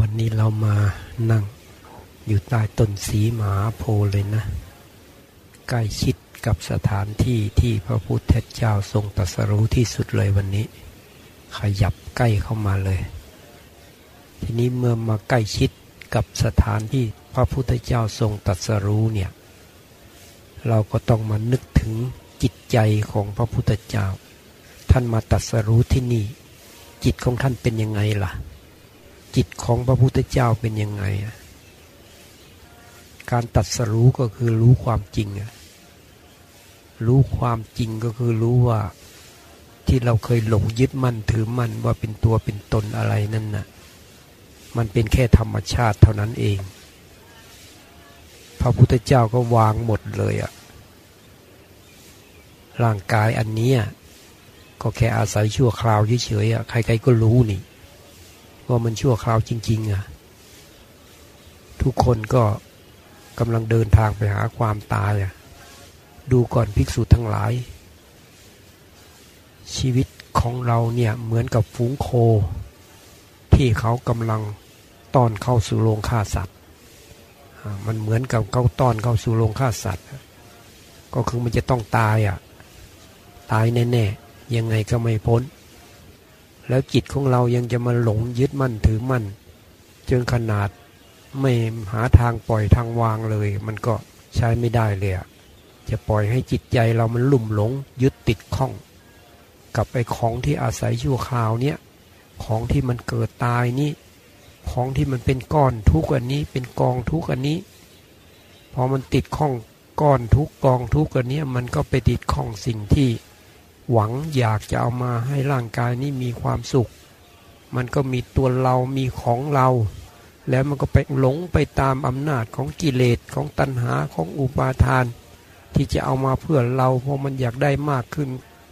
วันนี้เรามานั่งอยู่ใต้ต้นสีหมาโพเลยนะ ใกล้ชิดกับสถานที่ที่พระพุทธเจ้าทรงตรัสรู้ที่สุดเลยวันนี้ ขยับใกล้เข้ามาเลย ทีนี้เมื่อมาใกล้ชิดกับสถานที่พระพุทธเจ้าทรงตรัสรู้เนี่ย เราก็ต้องมานึกถึงจิตใจของพระพุทธเจ้า ท่านมาตรัสรู้ที่นี่ จิตของท่านเป็นยังไงล่ะ จิตของพระพุทธเจ้าเป็นยังไง การตัดสรู้ก็คือรู้ความจริง รู้ความจริงก็คือรู้ว่าที่เราเคยหลงยึดมั่นถือมั่นว่าเป็นตัวเป็นตนอะไรนั่นน่ะ มันเป็นแค่ธรรมชาติเท่านั้นเอง พระพุทธเจ้าก็วางหมดเลยอะร่างกายอันนี้ก็แค่อาศัยชั่วคราวเฉยๆใครๆก็รู้นี่ ว่ามันชั่วคราวจริง ๆอะทุกคนก็กำลังเดินทางไปหาความตายอะดูก่อนภิกษุทั้งหลาย ชีวิตของเราเนี่ยเหมือนกับฝูงโค ที่เขากำลังต้อนเข้าสู่โรงฆ่าสัตว์มันเหมือนกับเขาต้อนเข้าสู่โรงฆ่าสัตว์ ก็คือมันจะต้องตายอะ ตายแน่ๆยังไงก็ไม่พ้น แล้วจิตของเรายังจะมาหลงยึดมั่นถือมั่นจนขนาดไม่หาทางปล่อยทางวางเลย มันก็ใช้ไม่ได้เลยจะปล่อยให้จิตใจเรามันลุ่มหลง ยึดติดข้อง กับไอ้ของที่อาศัยชั่วคราวเนี้ยของที่มันเกิดตายนี่ของที่มันเป็นก้อนทุกอันนี้ เป็นกองทุกอันนี้ พอมันติดข้องก้อนทุกกองทุกอันนี้มันก็ไปติดข้องสิ่งที่ หวังอยากจะเอามาให้ร่างกายนี้มีความสุข มันก็มีตัวเรามีของเรา แล้วมันก็ไปหลงไปตามอำนาจของกิเลสของตัณหาของอุปาทาน ที่จะเอามาเพื่อเราเพราะมันอยากได้มากขึ้น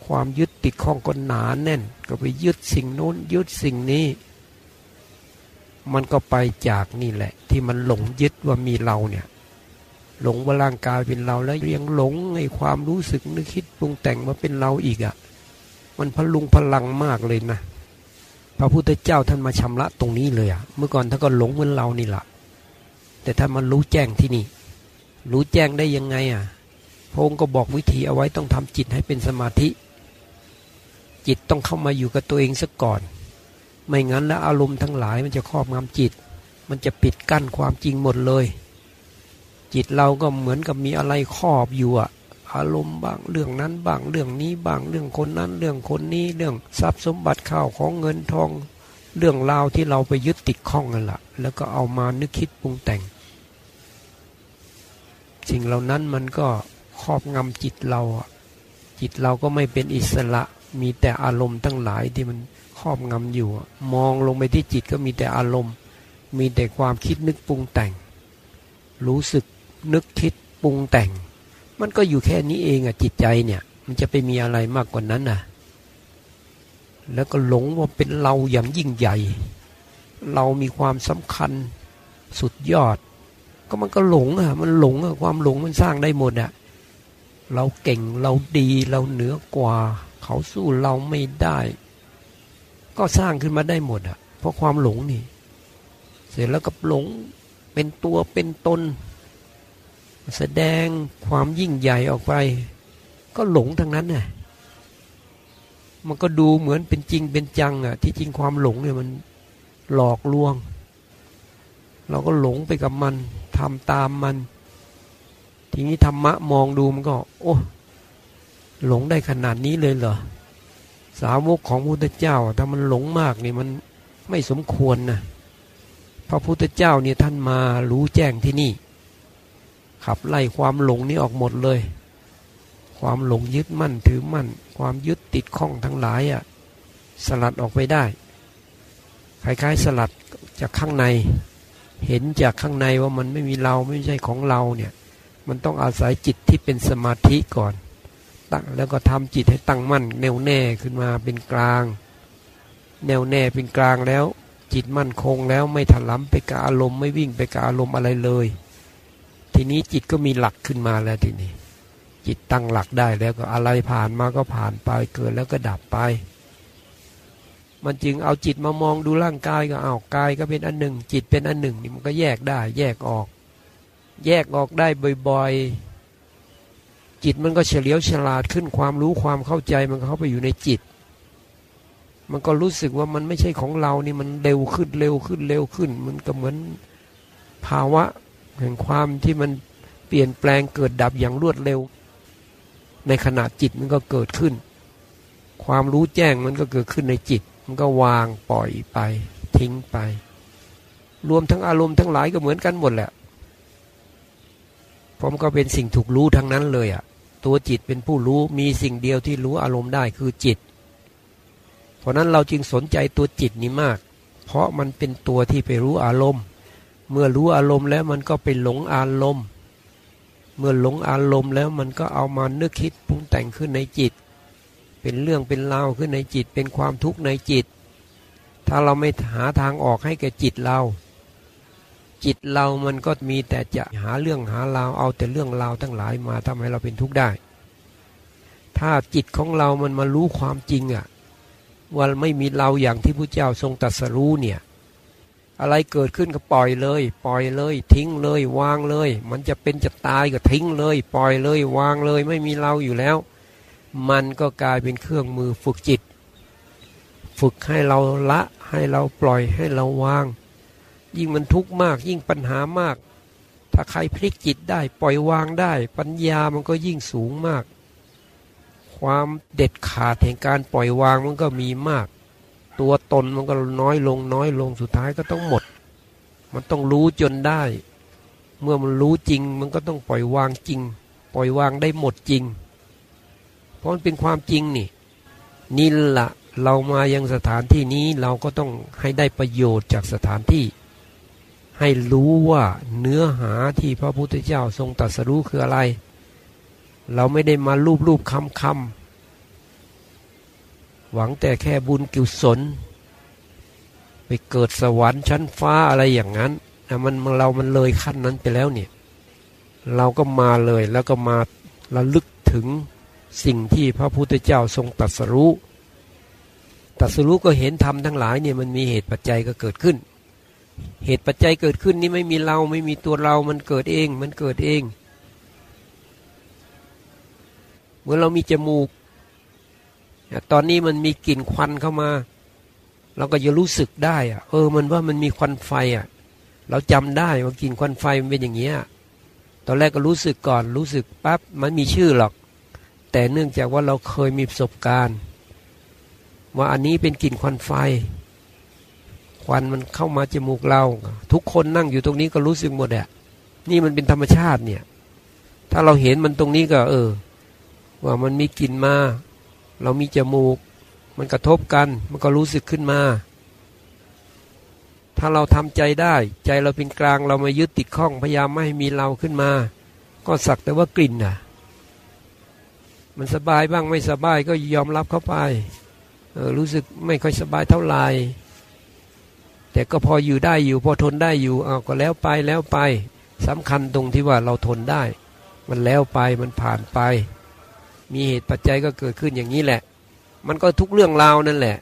ความยึดติดข้องก็หนาแน่น ก็ไปยึดสิ่งโน้นยึดสิ่งนี้ มันก็ไปจากนี่แหละ ที่มันหลงยึดว่ามีเราเนี่ย หลงว่าร่างกายเป็นเราแล้วยังหลงในความรู้สึกนึกคิดปรุงแต่งมาเป็นเราอีกอะ่ะ มันพลุงพลังมากเลยนะพระพุทธเจ้าท่านมาชำระตรงนี้เลยอะ่ะ เมื่อก่อนท่านก็หลงเหมือนเรานี่แหละแต่ท่านมันรู้แจ้งที่นี่ รู้แจ้งได้ยังไงอะ่ะพระองค์ก็บอกวิธีเอาไว้ต้องทำจิตให้เป็นสมาธิ จิตต้องเข้ามาอยู่กับตัวเองซะก่อน ไม่งั้นแล้วอารมณ์ทั้งหลายมันจะครอบงำจิต มันจะปิดกั้นความจริงหมดเลย จิตเราก็เหมือนกับมีอะไรครอบอยู่อะอารมณ์บางเรื่องนั้นบางเรื่องนี้บางเรื่องคนนั้น เรื่องคนนี้เรื่องทรัพย์สมบัติข้าวของเงินทอง เรื่องราวที่เราไปยึดติดข้องนั่นแหละแล้วก็เอามานึกคิดปรุงแต่ง สิ่งเหล่านั้นมันก็ครอบงำจิตเราจิตเราก็ไม่เป็นอิสระ มีแต่อารมณ์ทั้งหลายที่มันครอบงำอยู่ มองลงไปที่จิตก็มีแต่อารมณ์ มีแต่ความคิดนึกปรุงแต่ง รู้สึก นึกคิดปรุงแต่ง มันก็อยู่แค่นี้เองอะจิตใจเนี่ย มันจะไปมีอะไรมากกว่านั้นน่ะ แล้วก็หลงว่าเป็นเราอย่างยิ่งใหญ่ เรามีความสำคัญสุดยอด ก็มันก็หลงอะมันหลงอะความหลงมันสร้างได้หมดอะเราเก่งเราดีเราเหนือกว่า เขาสู้เราไม่ได้ ก็สร้างขึ้นมาได้หมดอะเพราะความหลงนี่ เสร็จแล้วก็หลงเป็นตัวเป็นตน แสดงความยิ่งใหญ่ออกไป ก็หลงทั้งนั้นน่ะมันก็ดูเหมือนเป็นจริงเป็นจังอะ ที่จริงความหลงเนี่ยมันหลอกลวง เราก็หลงไปกับมันทำตามมัน ทีนี้ธรรมะมองดูมันก็ โอ้หลงได้ขนาดนี้เลยเหรอสาวกของพระพุทธเจ้าถ้ามันหลงมากนี่มันไม่สมควรนะพระพุทธเจ้าเนี่ยท่านมารู้แจ้งที่นี่ ขับไล่ความหลงนี้ออกหมดเลย ความหลงยึดมั่นถือมั่น ความยึดติดข้องทั้งหลายอะ่ะสลัดออกไปได้คล้ายๆสลัดจากข้างใน เห็นจากข้างในว่ามันไม่มีเราไม่ใช่ของเราเนี่ย มันต้องอาศัยจิตที่เป็นสมาธิก่อนตั้งแล้วก็ทำจิตให้ตั้งมั่น แน่วแน่ขึ้นมาเป็นกลาง แน่วแน่เป็นกลางแล้ว จิตมั่นคงแล้วไม่ถลำไปกับอารมณ์ไม่วิ่งไปกับอารมณ์อะไรเลย ทีนี้จิตก็มีหลักขึ้นมาแล้วทีนี้ จิตตั้งหลักได้แล้วก็อะไรผ่านมาก็ผ่านไปเกิดแล้วก็ดับไป มันจึงเอาจิตมามองดูร่างกายก็เอากายก็เป็นอันหนึ่ง จิตเป็นอันหนึ่งนี่มันก็แยกได้ แยกออก แยกออกได้บ่อยๆ จิตมันก็เฉลียวฉลาดขึ้นความรู้ความเข้าใจมันเข้าไปอยู่ในจิต มันก็รู้สึกว่ามันไม่ใช่ของเรานี่มันเร็วขึ้นเร็วขึ้นเร็วขึ้น มันก็เหมือนภาวะ แห่งความที่มันเปลี่ยนแปลงเกิดดับอย่างรวดเร็ว ในขณะจิตมันก็เกิดขึ้น ความรู้แจ้งมันก็เกิดขึ้นในจิต มันก็วางปล่อยไป ทิ้งไป รวมทั้งอารมณ์ทั้งหลายก็เหมือนกันหมดแหละผมก็เป็นสิ่งถูกรู้ทั้งนั้นเลยอะ่ะ ตัวจิตเป็นผู้รู้มีสิ่งเดียวที่รู้อารมณ์ได้คือจิต เพราะนั้นเราจึงสนใจตัวจิตนี้มาก เพราะมันเป็นตัวที่ไปรู้อารมณ์ เมื่อรู้อารมณ์แล้วมันก็ไปหลงอารมณ์ เมื่อหลงอารมณ์แล้วมันก็เอามานึกคิดปรุงแต่งขึ้นในจิต เป็นเรื่องเป็นราวขึ้นในจิต เป็นความทุกข์ในจิต ถ้าเราไม่หาทางออกให้แก่จิตเรา จิตเรามันก็มีแต่จะหาเรื่องหาราวเอาแต่เรื่องราวทั้งหลายมาทำให้เราเป็นทุกข์ได้ ถ้าจิตของเรามันมารู้ความจริงอะว่าไม่มีเราอย่างที่พระเจ้าทรงตรัสรู้เนี่ย อะไรเกิดขึ้นก็ปล่อยเลย ปล่อยเลย ทิ้งเลย วางเลย มันจะเป็นจะตายก็ทิ้งเลย ปล่อยเลย วางเลย ไม่มีเราอยู่แล้ว มันก็กลายเป็นเครื่องมือฝึกจิต ฝึกให้เราละให้เราปล่อยให้เราวาง ยิ่งมันทุกข์มาก ยิ่งปัญหามาก ถ้าใครพลิกจิตได้ ปล่อยวางได้ ปัญญามันก็ยิ่งสูงมาก ความเด็ดขาดแห่งการปล่อยวางมันก็มีมาก ตัวตนมันก็น้อยลงน้อยลงสุดท้ายก็ต้องหมด มันต้องรู้จนได้ เมื่อมันรู้จริง มันก็ต้องปล่อยวางจริง ปล่อยวางได้หมดจริง เพราะมันเป็นความจริงนี่นี่ละเรามายังสถานที่นี้เราก็ต้องให้ได้ประโยชน์จากสถานที่ ให้รู้ว่าเนื้อหาที่พระพุทธเจ้าทรงตรัสรู้คืออะไร เราไม่ได้มารูปรูปคำคำ หวังแต่แค่บุญกิวสนไปเกิดสวรรค์ชั้นฟ้าอะไรอย่างนั้นมันเรามันเลยขั้นนั้นไปแล้วเนี่ย เราก็มาเลยแล้วก็มาระลึกถึงสิ่งที่พระพุทธเจ้าทรงตรัสรู้ตรัสรู้ก็เห็นธรรมทั้งหลายเนี่ยมันมีเหตุปัจจัยก็เกิดขึ้น เหตุปัจจัยเกิดขึ้นนี่ไม่มีเราไม่มีตัวเรามันเกิดเอง มันเกิดเอง เมื่อเรามีจมูก ตอนนี้มันมีกลิ่นควันเข้ามา เราก็จะรู้สึกได้อะเออ มันว่ามันมีควันไฟอะ เราจำได้ว่ากลิ่นควันไฟมันเป็นอย่างเงี้ยตอนแรกก็รู้สึกก่อน รู้สึกปั๊บมันมีชื่อหรอก แต่เนื่องจากว่าเราเคยมีประสบการณ์ ว่าอันนี้เป็นกลิ่นควันไฟ ควันมันเข้ามาจมูกเรา ทุกคนนั่งอยู่ตรงนี้ก็รู้สึกหมดอะนี่มันเป็นธรรมชาติเนี่ย ถ้าเราเห็นมันตรงนี้ก็ เออ ว่ามันมีกลิ่นมา เรามีจมูก มันกระทบกัน มันก็รู้สึกขึ้นมา ถ้าเราทำใจได้ ใจเราเป็นกลางเราม่ยึดติดข้องพยายามไม่ให้มีเราขึ้นมา ก็สักแต่ว่ากลิ่นน่ะ มันสบายบ้างไม่สบายก็ยอมรับเข้าไปออรู้สึกไม่ค่อยสบายเท่าไหร่แต่ก็พออยู่ได้อยู่ พอทนได้อยู่เอาก็แล้วไปแล้วไปสำคัญตรงที่ว่าเราทนได้ มันแล้วไปมันผ่านไป มีเหตุปัจจัยก็เกิดขึ้นอย่างนี้แหละ มันก็ทุกเรื่องราวนั่นแหละ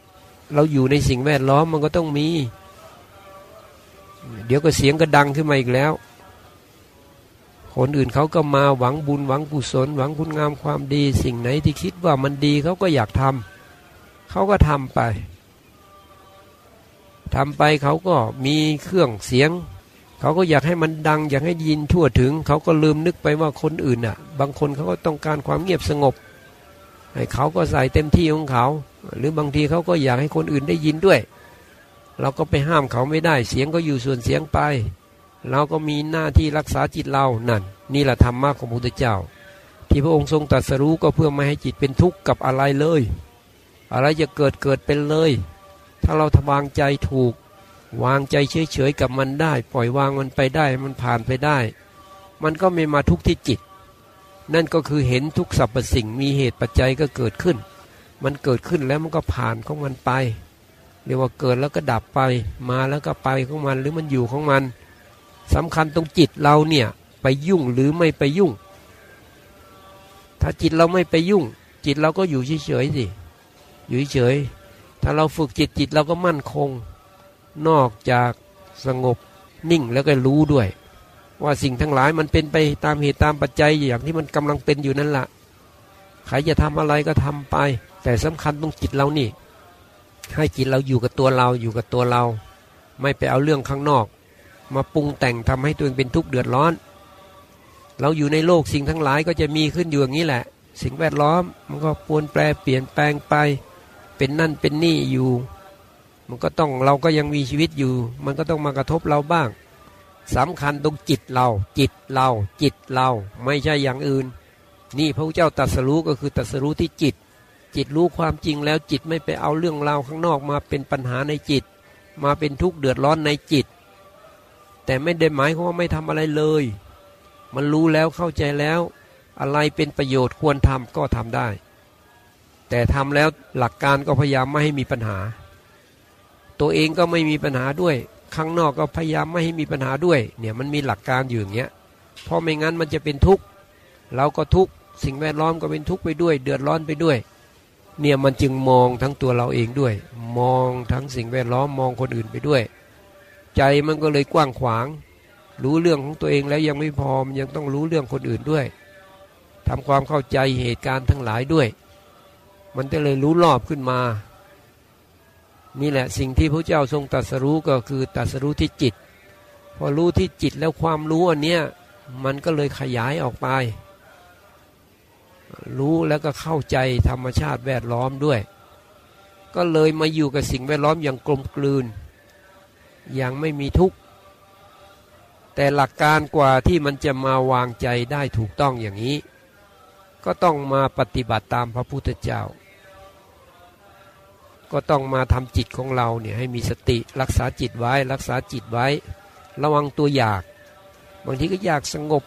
เราอยู่ในสิ่งแวดล้อมมันก็ต้องมี เดี๋ยวก็เสียงก็ดังขึ้นมาอีกแล้ว คนอื่นเขาก็มาหวังบุญหวังกุศล หวังคุณงามความดี สิ่งไหนที่คิดว่ามันดีเขาก็อยากทำเขาก็ทำไปทำไปเขาก็มีเครื่องเสียง เขาก็อยากให้มันดัง อยากให้ยินทั่วถึง เขาก็ลืมนึกไปว่าคนอื่นอะ บางคนเขาก็ต้องการความเงียบสงบให้เขาก็ใส่เต็มที่ของเขา หรือบางทีเขาก็อยากให้คนอื่นได้ยินด้วย เราก็ไปห้ามเขาไม่ได้ เสียงก็อยู่ส่วนเสียงไป เราก็มีหน้าที่รักษาจิตเรานั่น นี่แหละธรรมะของพระพุทธเจ้า ที่พระองค์ทรงตรัสรู้ก็เพื่อไม่ให้จิตเป็นทุกข์กับอะไรเลย อะไรจะเกิดเกิดเป็นเลย ถ้าเราทวางใจถูก วางใจเฉยๆกับมันได้ ปล่อยวางมันไปได้ มันผ่านไปได้ มันก็ไม่มาทุกที่จิต นั่นก็คือเห็นทุกสรรพสิ่งมีเหตุปัจจัยก็เกิดขึ้น มันเกิดขึ้นแล้วมันก็ผ่านของมันไปเรียกว่าเกิดแล้วก็ดับไป มาแล้วก็ไปของมันหรือมันอยู่ของมันสำคัญตรงจิตเราเนี่ยไปยุ่งหรือไม่ไปยุ่ง ถ้าจิตเราไม่ไปยุ่ง จิตเราก็อยู่เฉยๆสิอยู่เฉยถ้าเราฝึกจิตจิตเราก็มั่นคง นอกจากสงบนิ่งแล้วก็รู้ด้วย ว่าสิ่งทั้งหลายมันเป็นไปตามเหตุตามปัจจัยอย่างที่มันกำลังเป็นอยู่นั่นแหละใครจะทำอะไรก็ทำไป แต่สำคัญตรงจิตเรานี่ ให้จิตเราอยู่กับตัวเราอยู่กับตัวเรา ไม่ไปเอาเรื่องข้างนอก มาปรุงแต่งทำให้ตัวเองเป็นทุกข์เดือดร้อน เราอยู่ในโลกสิ่งทั้งหลายก็จะมีขึ้นอยู่อย่างนี้แหละ สิ่งแวดล้อมมันก็ปวนแปรเปลี่ยนแปลงไป เป็นนั่นเป็นนี่อยู่ มันก็ต้องเราก็ยังมีชีวิตอยู่ มันก็ต้องมากระทบเราบ้างสำคัญตรงจิตเรา จิตเรา จิตเราไม่ใช่อย่างอื่น นี่พระเจ้าตรัสรู้ก็คือตรัสรู้ที่จิต จิตรู้ความจริงแล้วจิตไม่ไปเอาเรื่องราวข้างนอกมาเป็นปัญหาในจิต มาเป็นทุกข์เดือดร้อนในจิต แต่ไม่ได้หมายความว่าไม่ทำอะไรเลย มันรู้แล้วเข้าใจแล้ว อะไรเป็นประโยชน์ควรทำก็ทำได้ แต่ทำแล้วหลักการก็พยายามไม่ให้มีปัญหา ตัวเองก็ไม่มีปัญหาด้วย ข้างนอกก็พยายามไม่ให้มีปัญหาด้วย เนี่ยมันมีหลักการอยู่อย่างเงี้ยเพราะไม่งั้นมันจะเป็นทุกข์เราก็ทุกข์สิ่งแวดล้อมก็เป็นทุกข์ไปด้วย เดือดร้อนไปด้วย เนี่ยมันจึงมองทั้งตัวเราเองด้วย มองทั้งสิ่งแวดล้อมมองคนอื่นไปด้วย ใจมันก็เลยกว้างขวาง รู้เรื่องของตัวเองแล้วยังไม่พอมันยังต้องรู้เรื่องคนอื่นด้วยทำความเข้าใจเหตุการณ์ทั้งหลายด้วย มันจะเลยรู้รอบขึ้นมา นี่แหละสิ่งที่พระเจ้าทรงตรัสรู้ก็คือตรัสรู้ที่จิต พอรู้ที่จิตแล้วความรู้อันเนี้ยมันก็เลยขยายออกไป รู้แล้วก็เข้าใจธรรมชาติแวดล้อมด้วย ก็เลยมาอยู่กับสิ่งแวดล้อมอย่างกลมกลืน อย่างไม่มีทุกข์ แต่หลักการกว่าที่มันจะมาวางใจได้ถูกต้องอย่างนี้ ก็ต้องมาปฏิบัติตามพระพุทธเจ้า ก็ต้องมาทำจิตของเราเนี่ยให้มีสติรักษาจิตไว้ รักษาจิตไว้ ระวังตัวอยาก บางทีก็อยากสงบ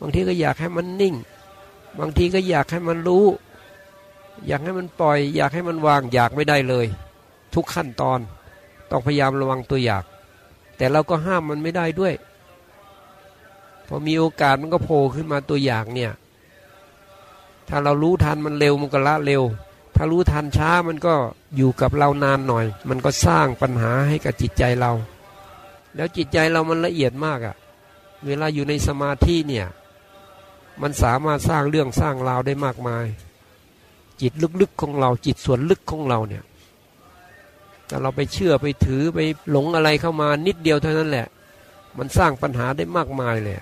บางทีก็อยากให้มันนิ่ง บางทีก็อยากให้มันรู้ อยากให้มันปล่อย อยากให้มันวางอยากไม่ได้เลย ทุกขั้นตอนต้องพยายามระวังตัวอยาก แต่เราก็ห้ามมันไม่ได้ด้วย พอมีโอกาสมันก็โผล่ขึ้นมาตัวอยากเนี่ยถ้าเรารู้ทันมันเร็วมันก็ละเร็ว ถ้ารู้ทันช้ามันก็อยู่กับเรานานหน่อย มันก็สร้างปัญหาให้กับจิตใจเรา แล้วจิตใจเรามันละเอียดมากอะ่ะ เวลาอยู่ในสมาธิเนี่ย มันสามารถสร้างเรื่องสร้างราวได้มากมาย จิตลึกๆของเราจิตส่วนลึกของเราเนี่ยถ้าเราไปเชื่อไปถือไปหลงอะไรเข้ามานิดเดียวเท่านั้นแหละ มันสร้างปัญหาได้มากมายเลย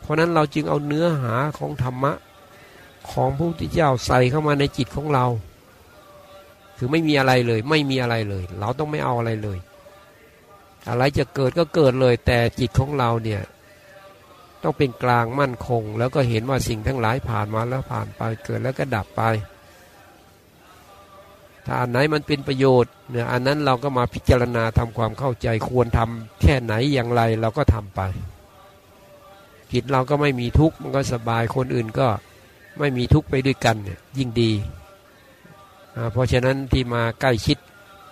เพราะนั้นเราจึงเอาเนื้อหาของธรรมะ ของพระพุทธเจ้าใส่เข้ามาในจิตของเรา คือไม่มีอะไรเลย ไม่มีอะไรเลย เราต้องไม่เอาอะไรเลย อะไรจะเกิดก็เกิดเลย แต่จิตของเราเนี่ย ต้องเป็นกลางมั่นคง แล้วก็เห็นว่าสิ่งทั้งหลายผ่านมาแล้วผ่านไปเกิดแล้วก็ดับไป ถ้าอันไหนมันเป็นประโยชน์เนี่ยอันนั้นเราก็มาพิจารณาทำความเข้าใจควรทำแค่ไหนอย่างไรเราก็ทำไปจิตเราก็ไม่มีทุกข์มันก็สบายคนอื่นก็ ไม่มีทุกข์ไปด้วยกันเนี่ยยิ่งดี เพราะฉะนั้นที่มาใกล้ชิด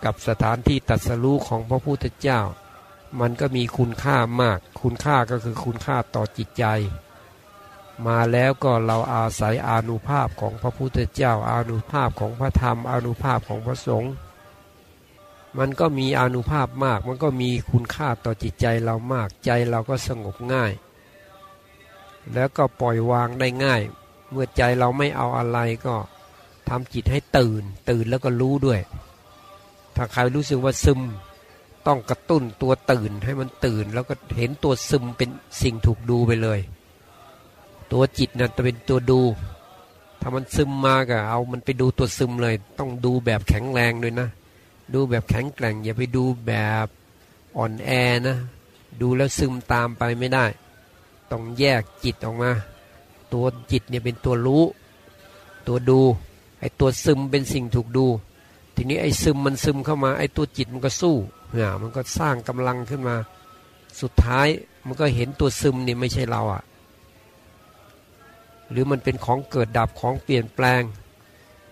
กับสถานที่ตัดสรู้ของพระพุทธเจ้า มันก็มีคุณค่ามาก คุณค่าก็คือคุณค่าต่อจิตใจ มาแล้วก็เราอาศัยอานุภาพของพระพุทธเจ้า อานุภาพของพระธรรม อานุภาพของพระสงฆ์มันก็มีอานุภาพมาก มันก็มีคุณค่าต่อจิตใจเรามาก ใจเราก็สงบง่าย แล้วก็ปล่อยวางได้ง่าย เมื่อใจเราไม่เอาอะไรก็ทำจิตให้ตื่น ตื่นแล้วก็รู้ด้วย ถ้าใครรู้สึกว่าซึมต้องกระตุ้นตัวตื่นให้มันตื่น แล้วก็เห็นตัวซึมเป็นสิ่งถูกดูไปเลย ตัวจิตนะ่ะจะเป็นตัวดู ถ้ามันซึมมาก็เอามันไปดูตัวซึมเลย ต้องดูแบบแข็งแรงด้วยนะ ดูแบบแข็งแกร่ง อย่าไปดูแบบอ่อนแอนะ ดูแล้วซึมตามไปไม่ได้ ต้องแยกจิตออกมา ตัวจิตเนี่ยเป็นตัวรู้ ตัวดูไอ้ตัวซึมเป็นสิ่งถูกดู ทีนี้ไอ้ซึมมันซึมเข้ามาไอ้ตัวจิตมันก็สู้เนี่ยมันก็สร้างกำลังขึ้นมา สุดท้ายมันก็เห็นตัวซึมเนี่ยไม่ใช่เราอะ่ะ หรือมันเป็นของเกิดดับของเปลี่ยนแปลง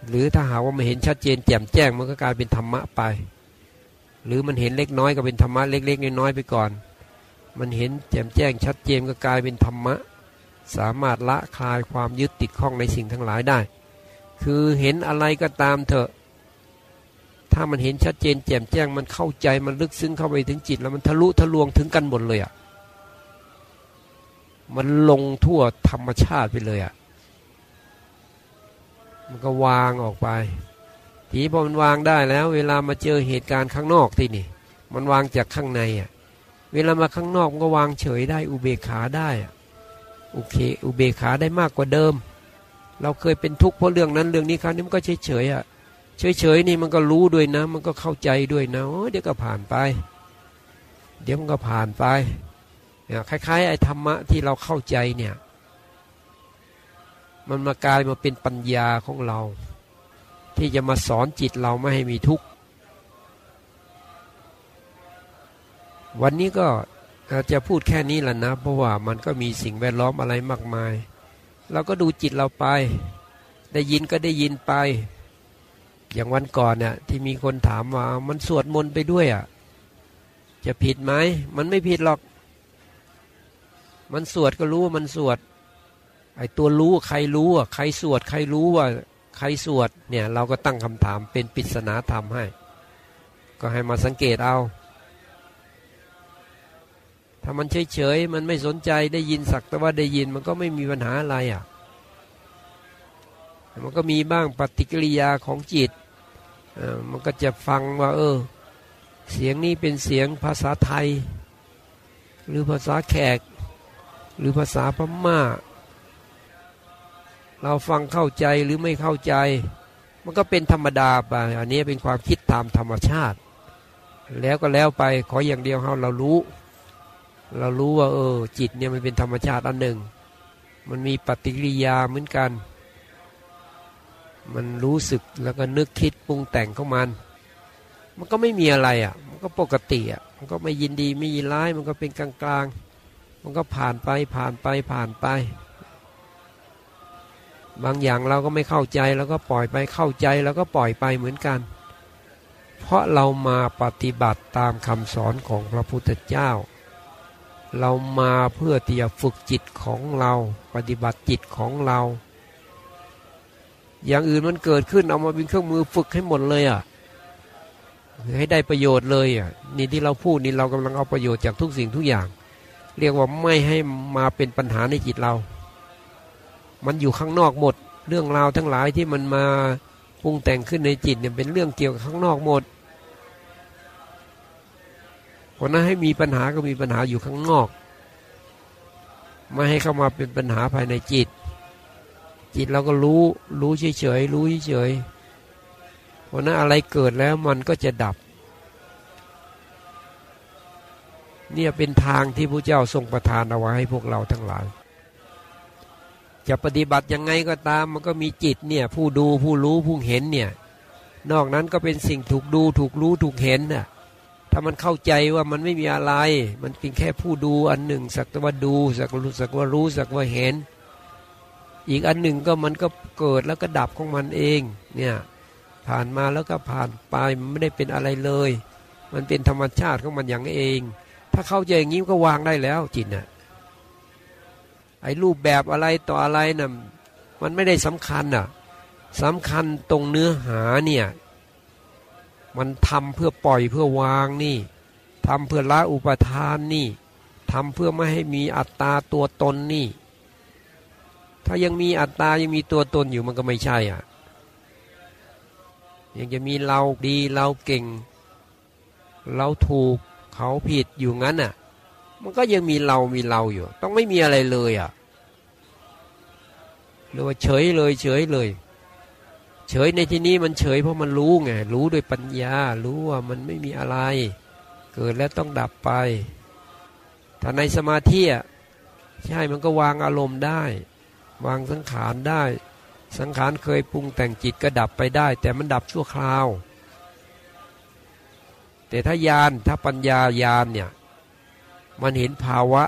หรือถ้าหาว่ามันเห็นชัดเจนแจ่มแจ้งมันก็กลายเป็นธรรมะไป หรือมันเห็นเล็กน้อยก็เป็นธรรมะเล็ก ๆ น้อยๆไปก่อน มันเห็นแจ่มแจ้งชัดเจนก็กลายเป็นธรรมะ สามารถละคลายความยึดติดข้องในสิ่งทั้งหลายได้ คือเห็นอะไรก็ตามเถอะ ถ้ามันเห็นชัดเจนแจ่มแจ้งมันเข้าใจมันลึกซึ้งเข้าไปถึงจิต แล้วมันทะลุทะลวงถึงกันหมดเลยอะ่ะมันลงทั่วธรรมชาติไปเลยอะ่ะมันก็วางออกไป ทีพอมันวางได้แล้ว เวลามาเจอเหตุการณ์ข้างนอกที่นี่ มันวางจากข้างในอะ่ะ เวลามาข้างนอกมันก็วางเฉยได้อุเบกขาได้อะ โอเค อุเบกขาได้มากกว่าเดิม เราเคยเป็นทุกข์เพราะเรื่องนั้นเรื่องนี้คราวนี้มันก็เฉยเฉยอะ เฉยเฉยนี่มันก็รู้ด้วยนะ มันก็เข้าใจด้วยนะเดี๋ยวก็ผ่านไป เดี๋ยวมันก็ผ่านไปเนี่ยคล้ายๆไอ้ธรรมะที่เราเข้าใจเนี่ย มันมากลายมาเป็นปัญญาของเรา ที่จะมาสอนจิตเราไม่ให้มีทุกข์วันนี้ก็ จะพูดแค่นี้แหละนะเพราะว่ามันก็มีสิ่งแวดล้อมอะไรมากมายเราก็ดูจิตเราไป ได้ยินก็ได้ยินไป อย่างวันก่อนเนี่ยที่มีคนถามว่ามันสวดมนต์ไปด้วยอะจะผิดไหมมันไม่ผิดหรอก มันสวดก็รู้ว่ามันสวดไอ้ตัวรู้ใครรู้อะใครสวด ใครรู้ว่า ใครสวดเนี่ย เราก็ตั้งคำถามเป็นปริศนาธรรมให้ ก็ให้มาสังเกตเอา ถ้ามันเฉยๆมันไม่สนใจได้ยินสักแต่ว่าได้ยินมันก็ไม่มีปัญหาอะไรอะมันก็มีบ้างปฏิกิริยาของจิตมันก็จะฟังว่า เออ เสียงนี้เป็นเสียงภาษาไทย หรือภาษาแขก หรือภาษาพม่า เราฟังเข้าใจหรือไม่เข้าใจ มันก็เป็นธรรมดาไปอันนี้เป็นความคิดตามธรรมชาติ แล้วก็แล้วไปขออย่างเดียวเรารู้ เรารู้ว่า เออ จิตเนี่ยมันเป็นธรรมชาติอันหนึ่ง มันมีปฏิกิริยาเหมือนกัน มันรู้สึกแล้วก็นึกคิดปรุงแต่งของมัน มันก็ไม่มีอะไรอะ มันก็ปกติอะ มันก็ไม่ยินดีไม่ยินร้าย มันก็เป็นกลางกลางมันก็ผ่านไปผ่านไปผ่านไป บางอย่างเราก็ไม่เข้าใจแล้วก็ปล่อยไปเข้าใจแล้วก็ปล่อยไปเหมือนกัน เพราะเรามาปฏิบัติตามคำสอนของพระพุทธเจ้า เรามาเพื่อที่จะฝึกจิตของเรา ปฏิบัติจิตของเรา อย่างอื่นมันเกิดขึ้นเอามาเป็นเครื่องมือฝึกให้หมดเลยอะให้ได้ประโยชน์เลยอะนี่ที่เราพูดนี่เรากำลังเอาประโยชน์จากทุกสิ่งทุกอย่าง เรียกว่าไม่ให้มาเป็นปัญหาในจิตเรา มันอยู่ข้างนอกหมด เรื่องราวทั้งหลายที่มันมาปรุงแต่งขึ้นในจิตเนี่ยเป็นเรื่องเกี่ยวกับข้างนอกหมด พราะนั้นให้มีปัญหาก็มีปัญหาอยู่ข้างนอก ไม่ให้เข้ามาเป็นปัญหาภายในจิต จิตเราก็รู้ รู้เฉยๆรู้เฉยๆเพราะนั้นอะไรเกิดแล้วมันก็จะดับ เนี่ยเป็นทางที่พระเจ้าทรงประทานเอาไว้ให้พวกเราทั้งหลาย จะปฏิบัติยังไงก็ตามมันก็มีจิตเนี่ยผู้ดูผู้รู้ผู้เห็นเนี่ยนอกนั้นก็เป็นสิ่งถูกดูถูกรู้ถูกเห็นน่ะ ถ้ามันเข้าใจว่ามันไม่มีอะไร มันเป็นแค่ผู้ดูอันหนึ่ง สักว่าดู สักรู้สักว่ารู้สักว่าเห็น อีกอันหนึ่งก็มันก็เกิดแล้วก็ดับของมันเองเนี่ยผ่านมาแล้วก็ผ่านไปมันไม่ได้เป็นอะไรเลย มันเป็นธรรมชาติของมันอย่างเอง ถ้าเข้าใจอย่างนี้ก็วางได้แล้วจิตน่ะไอ้รูปแบบอะไรต่ออะไรน่ะมันไม่ได้สำคัญอะสำคัญตรงเนื้อหาเนี่ย มันทำเพื่อปล่อยเพื่อวางนี่ทำเพื่อละอุปทานนี่ทำเพื่อไม่ให้มีอัตตาตัวตนนี่ ถ้ายังมีอัตตายังมีตัวตนอยู่มันก็ไม่ใช่อะ ยังจะมีเราดีเราเก่ง เราถูกเขาผิดอยู่งั้นอะ มันก็ยังมีเรามีเราอยู่ ต้องไม่มีอะไรเลยอะหรือว่าเฉยเลยเฉยเลย เฉยในที่นี้มันเฉยเพราะมันรู้ไงรู้ด้วยปัญญา รู้ว่ามันไม่มีอะไร เกิดแล้วต้องดับไปถ้าในสมาธิใช่มันก็วางอารมณ์ได้ วางสังขารได้ สังขารเคยปรุงแต่งจิตก็ดับไปได้ แต่มันดับชั่วคราว แต่ถ้ายานถ้าปัญญายานเนี่ยมันเห็นภาวะ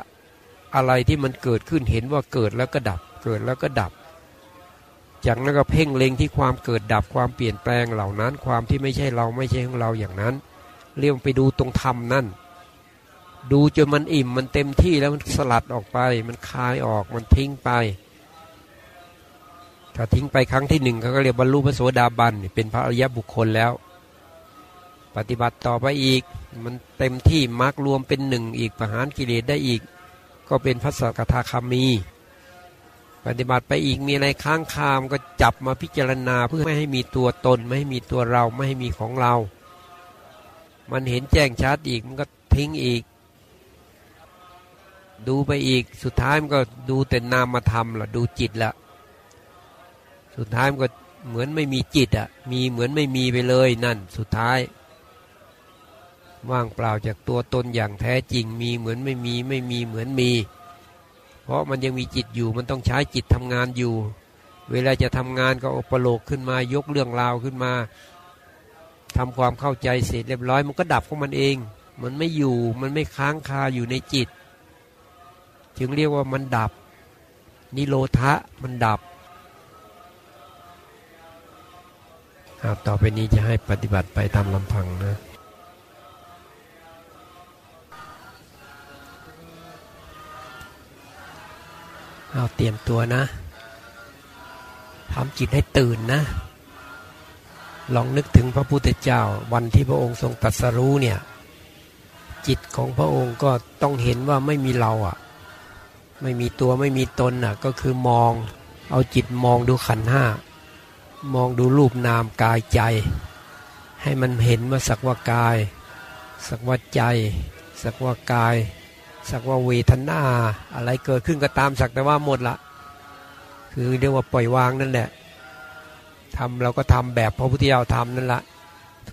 อะไรที่มันเกิดขึ้นเห็นว่าเกิดแล้วก็ดับ เกิดแล้วก็ดับ จากนั้นก็เพ่งเล็งที่ความเกิดดับความเปลี่ยนแปลงเหล่านั้น ความที่ไม่ใช่เราไม่ใช่ของเราอย่างนั้น เรียกไปดูตรงธรรมนั่น ดูจนมันอิ่มมันเต็มที่แล้วมันสลัดออกไป มันคายออกมันทิ้งไป ถ้าทิ้งไปครั้งที่หนึ่งเขาก็เรียกบรรลุพระโสดาบันเป็นพระอริยบุคคลแล้ว ปฏิบัติต่อไปอีก มันเต็มที่มรรครวมเป็นหนึ่งอีกประหารกิเลสได้อีก ก็เป็นพระสกทาคามี ปฏิบัติไปอีกมีอะไรค้างคามก็จับมาพิจารณาเพื่อไม่ให้มีตัวตน ไม่ให้มีตัวเราไม่ให้มีของเรา มันเห็นแจ้งชัดอีกมันก็ทิ้งอีก ดูไปอีกสุดท้ายมันก็ดูแต่นามธรรมละดูจิตละสุดท้ายมันก็เหมือนไม่มีจิตอะ่ะมีเหมือนไม่มีไปเลยนั่น สุดท้าย ว่างเปล่าจากตัวตนอย่างแท้จริงมีเหมือนไม่มีไม่มีเหมือนมี ราะมันยังมีจิตอยู่มันต้องใช้จิตทำงานอยู่ เวลาจะทำงานก็อุปโลกขึ้นมายกเรื่องราวขึ้นมาทำความเข้าใจเสร็จเรียบร้อย มันก็ดับของมันเอง มันไม่อยู่มันไม่ค้างคาอยู่ในจิต จึงเรียกว่ามันดับ นิโรธะมันดับต่อไปนี้จะให้ปฏิบัติไปตามลำพังนะ เอาเตรียมตัวนะทำจิตให้ตื่นนะ ลองนึกถึงพระพุทธเจ้า วันที่พระองค์ทรงตรัสรู้เนี่ย จิตของพระองค์ก็ต้องเห็นว่าไม่มีเราอะ ไม่มีตัวไม่มีตนอะ ก็คือมอง เอาจิตมองดูขันห้ามองดูรูปนามกายใจ ให้มันเห็นว่าสักว่ากาย สักว่าใจ สักว่ากาย สักว่าเวทนาอะไรเกิดขึ้นก็ตามสักแต่ว่าหมดละคือเรียกว่าปล่อยวางนั่นแหละทำเราก็ทำแบบพระพุทธเจ้าทำนั่นละ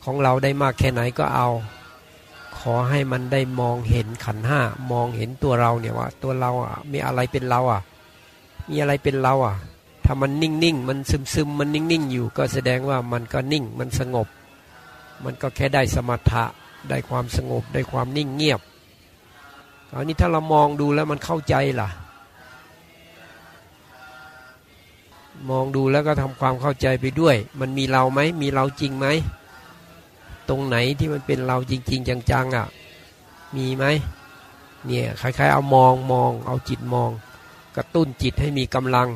ของเราได้มากแค่ไหนก็เอา ขอให้มันได้มองเห็นขันห้ามองเห็นตัวเราเนี่ยว่า ตัวเราอะมีอะไรเป็นเราอะ มีอะไรเป็นเราอะถ้ามันนิ่งนิ่งมันซึมซึมมันนิ่งนิ่งอยู่ ก็แสดงว่ามันก็นิ่งมันสงบ มันก็แค่ได้สมถะได้ความสงบได้ความนิ่งเงียบ คราวนี้ถ้าเรามองดูแล้วมันเข้าใจล่ะ มองดูแล้วก็ทำความเข้าใจไปด้วย มันมีเราไหมมีเราจริงไหมตรงไหนที่มันเป็นเราจริง ๆ จังๆอะ มีไหมเนี่ยคล้ายๆ เอามองมองเอาจิตมอง กระตุ้นจิตให้มีกำลัง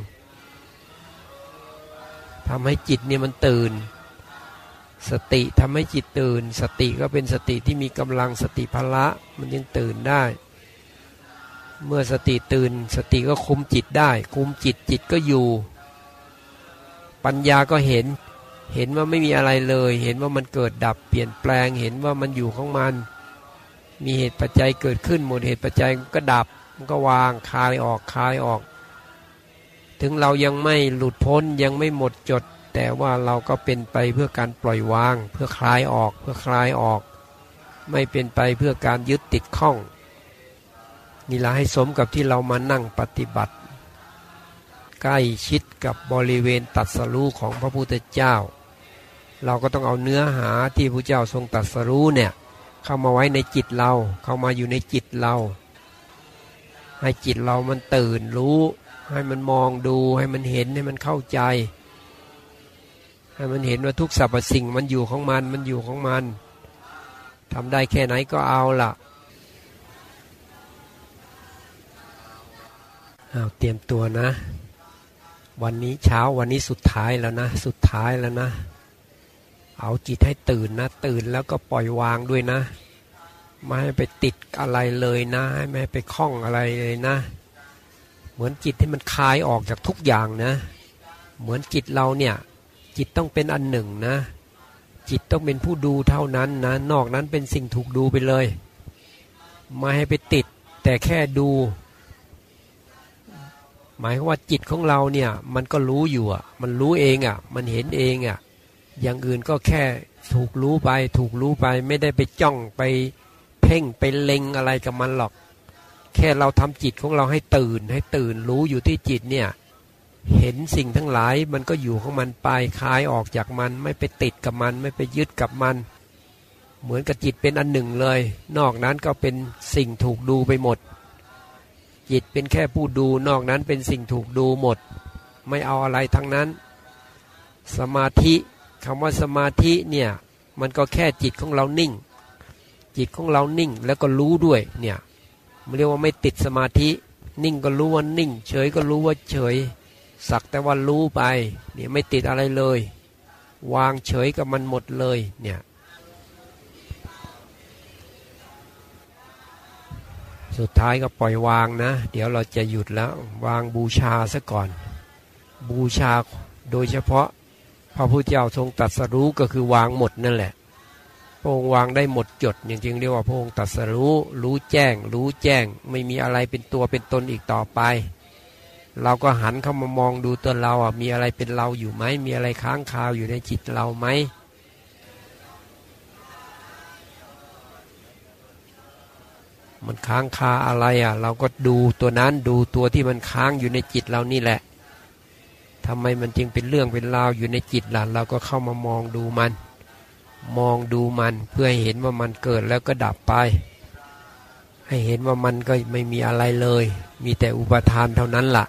ทำให้จิตเนี่ยมันตื่น สติทำให้จิตตื่น สติก็เป็นสติที่มีกำลังสติพละมันยังตื่นได้ เมื่อสติตื่น สติก็คุมจิตได้ คุมจิตจิตก็อยู่ ปัญญาก็เห็น เห็นว่าไม่มีอะไรเลย เห็นว่ามันเกิดดับเปลี่ยนแปลง เห็นว่ามันอยู่ของมัน มีเหตุปัจจัยเกิดขึ้นหมดเหตุปัจจัยก็ดับ มันก็วางคลายออกคลายออก ถึงเรายังไม่หลุดพ้นยังไม่หมดจด แต่ว่าเราก็เป็นไปเพื่อการปล่อยวาง เพื่อคลายออก เพื่อคลายออก ไม่เป็นไปเพื่อการยึดติดข้อง นี่ละให้สมกับที่เรามานั่งปฏิบัติ ใกล้ชิดกับบริเวณตัดสรู้ของพระพุทธเจ้า เราก็ต้องเอาเนื้อหาที่พระเจ้าทรงตัดสรู้เนี่ยเข้ามาไว้ในจิตเรา เข้ามาอยู่ในจิตเรา ให้จิตเรามันตื่นรู้ ให้มันมองดูให้มันเห็นให้มันเข้าใจ ให้มันเห็นว่าทุกสรรพสิ่งมันอยู่ของมันมันอยู่ของมันทำได้แค่ไหนก็เอาล่ะ เอาเตรียมตัวนะ วันนี้เช้าวันนี้สุดท้ายแล้วนะ สุดท้ายแล้วนะ เอาจิตให้ตื่นนะ ตื่นแล้วก็ปล่อยวางด้วยนะ ไม่ให้ไปติดอะไรเลยนะไม่ให้ไปคล้องอะไรเลยนะ เหมือนจิตที่มันคลายออกจากทุกอย่างนะ เหมือนจิตเราเนี่ยจิตต้องเป็นอันหนึ่งนะ จิตต้องเป็นผู้ดูเท่านั้นนะ นอกนั้นเป็นสิ่งถูกดูไปเลย ไม่ให้ไปติดแต่แค่ดู หมายว่าจิตของเราเนี่ยมันก็รู้อยู่อะ มันรู้เองอะ มันเห็นเองอะ อย่างอื่นก็แค่ถูกรู้ไป ถูกรู้ไปไม่ได้ไปจ้องไปเพ่งไปเล็งอะไรกับมันหรอก แค่เราทำจิตของเราให้ตื่น ให้ตื่นรู้อยู่ที่จิตเนี่ย เห็นสิ่งทั้งหลายมันก็อยู่ของมันไปคลายออกจากมัน ไม่ไปติดกับมัน ไม่ไปยึดกับมัน เหมือนกับจิตเป็นอันหนึ่งเลย นอกนั้นก็เป็นสิ่งถูกดูไปหมด จิตเป็นแค่ผู้ดูนอกนั้นเป็นสิ่งถูกดูหมด ไม่เอาอะไรทั้งนั้น สมาธิคำว่าสมาธิเนี่ยมันก็แค่จิตของเรานิ่ง จิตของเรานิ่งแล้วก็รู้ด้วยเนี่ยมันเรียกว่าไม่ติดสมาธิ นิ่งก็รู้ว่านิ่ง เฉยก็รู้ว่าเฉย สักแต่ว่ารู้ไปเนี่ยไม่ติดอะไรเลย วางเฉยกับมันหมดเลยเนี่ย สุดท้ายก็ปล่อยวางนะ เดี๋ยวเราจะหยุดแล้ววางบูชาซะก่อน บูชาโดยเฉพาะพระพุทธเจ้าทรงตัดสรู้ก็คือวางหมดนั่นแหละ พระองค์วางได้หมดจดจริงๆเรียกว่าพระองค์ตัดสรู้รู้แจ้ง รู้แจ้ง ไม่มีอะไรเป็นตัวเป็นตนอีกต่อไป เราก็หันเข้ามามองดูตัวเราอะมีอะไรเป็นเราอยู่ไหมมีอะไรค้างคาวอยู่ในจิตเราไหม มันค้างคาอะไรอะ เราก็ดูตัวนั้นดูตัวที่มันค้างอยู่ในจิตเรานี่แหละทำไมมันจึงเป็นเรื่องเป็นราวอยู่ในจิตล่ะเราก็เข้ามามองดูมัน มองดูมันเพื่อให้เห็นว่ามันเกิดแล้วก็ดับไป ให้เห็นว่ามันก็ไม่มีอะไรเลย มีแต่อุปทานเท่านั้นละ่ะ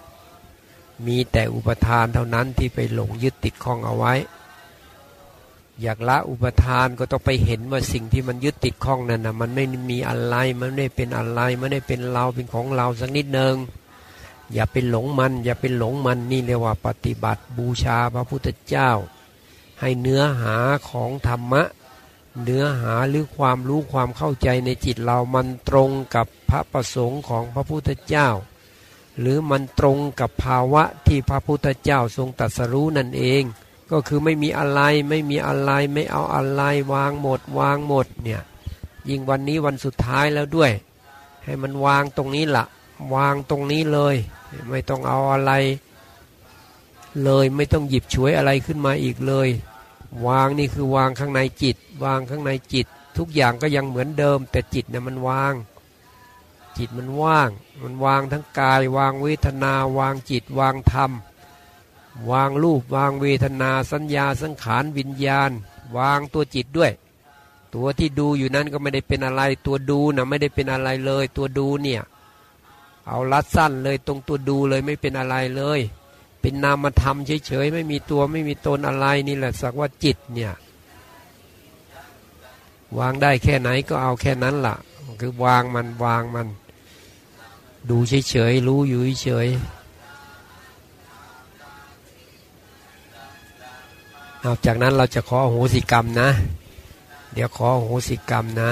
มีแต่อุปทานเท่านั้นที่ไปหลงยึดติดข้องเอาไว้ อยากละอุปทานก็ต้องไปเห็นว่าสิ่งที่มันยึดติดข้องนั่นนะมันไม่มีอะไรมันไม่เป็นอะไรมันไม่เป็นเราเป็นของเราสักนิดหนึ่งอย่าเป็นหลงมัน อย่าเป็นหลงมันนี่เรียกว่าปฏิบัติบูชาพระพุทธเจ้า ให้เนื้อหาของธรรมะ เนื้อหาหรือความรู้ความเข้าใจในจิตเรามันตรงกับพระประสงค์ของพระพุทธเจ้า หรือมันตรงกับภาวะที่พระพุทธเจ้าทรงตรัสรู้นั่นเอง ก็คือไม่มีอะไรไม่มีอะไรไม่เอาอะไรวางหมด วางหมดเนี่ยยิ่งวันนี้วันสุดท้ายแล้วด้วย ให้มันวางตรงนี้ละวางตรงนี้เลย ไม่ต้องเอาอะไร เลยไม่ต้องหยิบฉวยอะไรขึ้นมาอีกเลย วางนี่คือวางข้างในจิต วางข้างในจิต ทุกอย่างก็ยังเหมือนเดิม แต่จิตเนี่ยมันวาง จิตมันว่าง มันวางทั้งกายวางเวทนาวางจิตวางธรรม วางรูปวางเวทนาสัญญาสังขารวิญญาณ วางตัวจิตด้วย ตัวที่ดูอยู่นั้นก็ไม่ได้เป็นอะไร ตัวดูนะไม่ได้เป็นอะไรเลย ตัวดูเนี่ยเอาลัดสั้นเลยตรงตัวดูเลยไม่เป็นอะไรเลย เป็นนามธรรมเฉยๆไม่มีตัวไม่มีตนอะไรนี่แหละสักว่าจิตเนี่ยวางได้แค่ไหนก็เอาแค่นั้นละ่ะ คือวางมันวางมัน ดูเฉยๆรู้อยู่เฉยๆ จากนั้นเราจะขอโหสิกรรมนะ เดี๋ยวขอโหสิกรรมนะ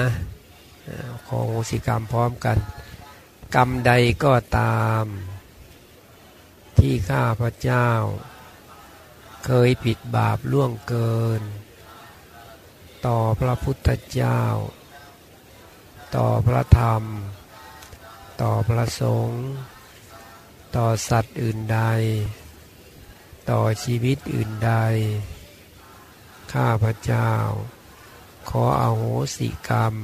ขอโหสิกรรมพร้อมกัน กรรมใดก็ตาม ที่ข้าพระเจ้า เคยผิดบาปล่วงเกิน ต่อพระพุทธเจ้า ต่อพระธรรม ต่อพระสงฆ์ต่อสัตว์อื่นใด ต่อชีวิตอื่นใด ข้าพระเจ้า ขออาโหสิกรรม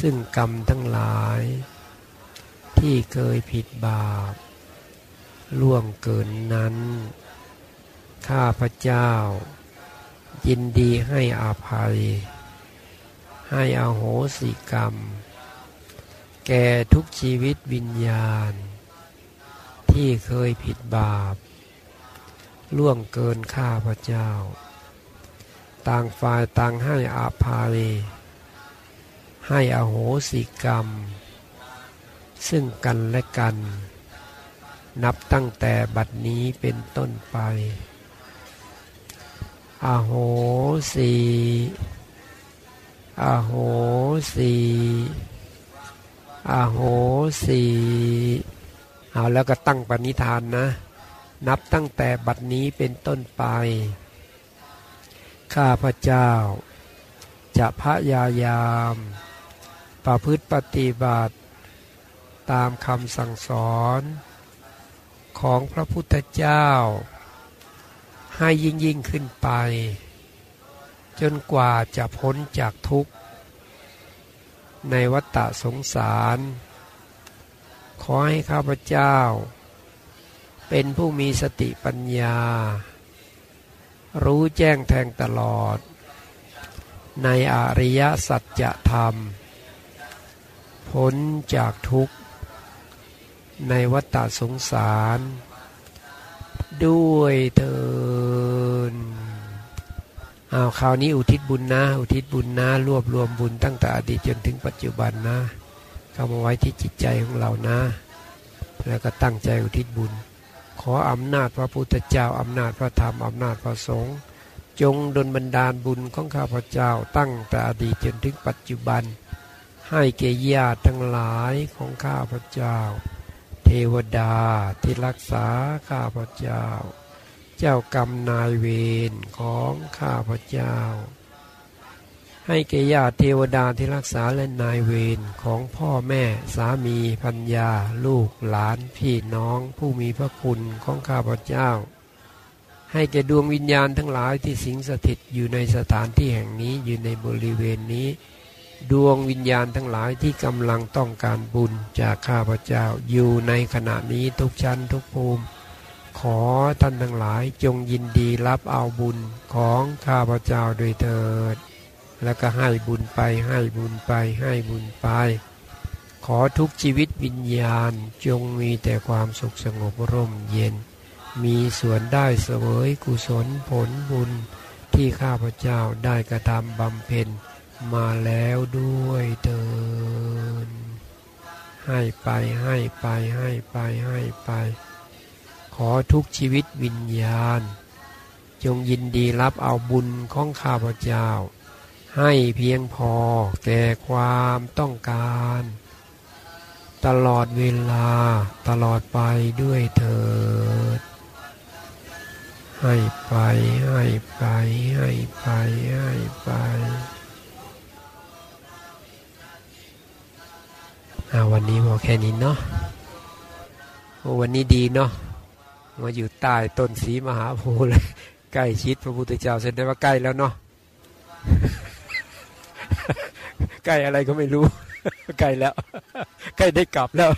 ซึ่งกรรมทั้งหลาย ที่เคยผิดบาปล่วงเกินนั้น ข้าพระเจ้า ยินดีให้อาภัย ให้อโหสิกรรม แก่ทุกชีวิตวิญญาณ ที่เคยผิดบาปล่วงเกินข้าพระเจ้า ต่างฝ่ายต่างให้อาภัยให้อโหสิกรรม ซึ่งกันและกัน นับตั้งแต่บัดนี้เป็นต้นไป อโหสีอโหสีอโหสีเอาแล้วก็ตั้งปณิธานนะ นับตั้งแต่บัดนี้เป็นต้นไป ข้าพระเจ้า จะพยายาม ประพฤติปฏิบัติ ตามคำสั่งสอน ของพระพุทธเจ้า ให้ยิ่งยิ่งขึ้นไป จนกว่าจะพ้นจากทุกข์ ในวัฏฏะสงสาร ขอให้ข้าพเจ้า เป็นผู้มีสติปัญญา รู้แจ้งแทงตลอด ในอริยสัจธรรม พ้นจากทุกข์ ในวัฏสงสาร ด้วยเถินเอาคราวนี้อุทิศบุญนะ อุทิศบุญนะ รวบรวมบุญตั้งแต่อดีตจนถึงปัจจุบันนะเข้ามาไว้ที่จิตใจของเรานะ แล้วก็ตั้งใจอุทิศบุญ ขออำนาจพระพุทธเจ้าอำนาจพระธรรมอำนาจพระสงฆ์จงดลบันดาลบุญของข้าพเจ้าตั้งแต่อดีตจนถึงปัจจุบัน ให้เกญาติทั้งหลายของข้าพเจ้า เทวดาที่รักษาข้าพเจ้า เจ้ากรรมนายเวรของข้าพเจ้า ให้เกญาติเทวดาที่รักษาและนายเวรของพ่อแม่สามีพัญญา ลูกหลาน พี่น้อง ผู้มีพระคุณของข้าพเจ้า ให้แก่ดวงวิญญาณทั้งหลายที่สิงสถิตอยู่ในสถานที่แห่งนี้อยู่ในบริเวณนี้ ดวงวิญญาณทั้งหลายที่กำลังต้องการบุญจากข้าพเจ้าอยู่ในขณะนี้ทุกชั้นทุกภูมิ ขอท่านทั้งหลายจงยินดีรับเอาบุญของข้าพเจ้าโดยเถิด แล้วก็ให้บุญไปให้บุญไปให้บุญไป ขอทุกชีวิตวิญญาณจงมีแต่ความสุขสงบร่มเย็น มีส่วนได้เสวยกุศลผลบุญที่ข้าพเจ้าได้กระทำบำเพ็ญมาแล้วด้วยเถินให้ไปให้ไปให้ไปให้ไป ขอทุกชีวิตวิญญาณ จงยินดีรับเอาบุญของข้าพเจ้า ให้เพียงพอแก่ความต้องการ ตลอดเวลาตลอดไปด้วยเถิด ให้ไปให้ไปให้ไปให้ไปอาวันนี้พอแค่นี้เนาะวันนี้ดีเนาะมาอยู่ใต้ต้นสีมหาโพธิ์เลยใกล้ชิดพระพุทธเจ้าแสดงว่าใกล้แล้วเนาะ ใกล้อะไรก็ไม่รู้ใกล้แล้วใกล้ได้กลับแล้ว